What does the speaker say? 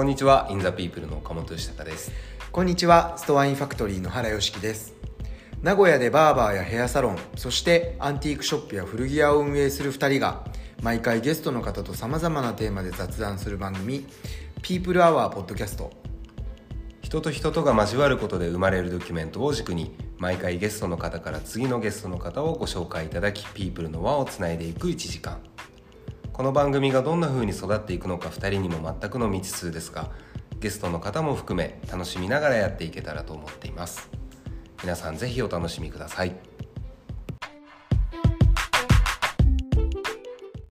こんにちは、インザピープルの岡本義孝です。こんにちはストワインファクトリーの原良樹です名古屋でバーバーやヘアサロンそしてアンティークショップや古着屋を運営する2人が毎回ゲストの方とさまざまなテーマで雑談する番組「ピープルアワーポッドキャスト人と人とが交わることで生まれるドキュメントを軸に、毎回ゲストの方から次のゲストの方をご紹介いただき、ピープルの輪をつないでいく1時間。この番組がどんな風に育っていくのか2人にも全くの未知数ですが、ゲストの方も含め楽しみながらやっていけたらと思っています。皆さん是非お楽しみください。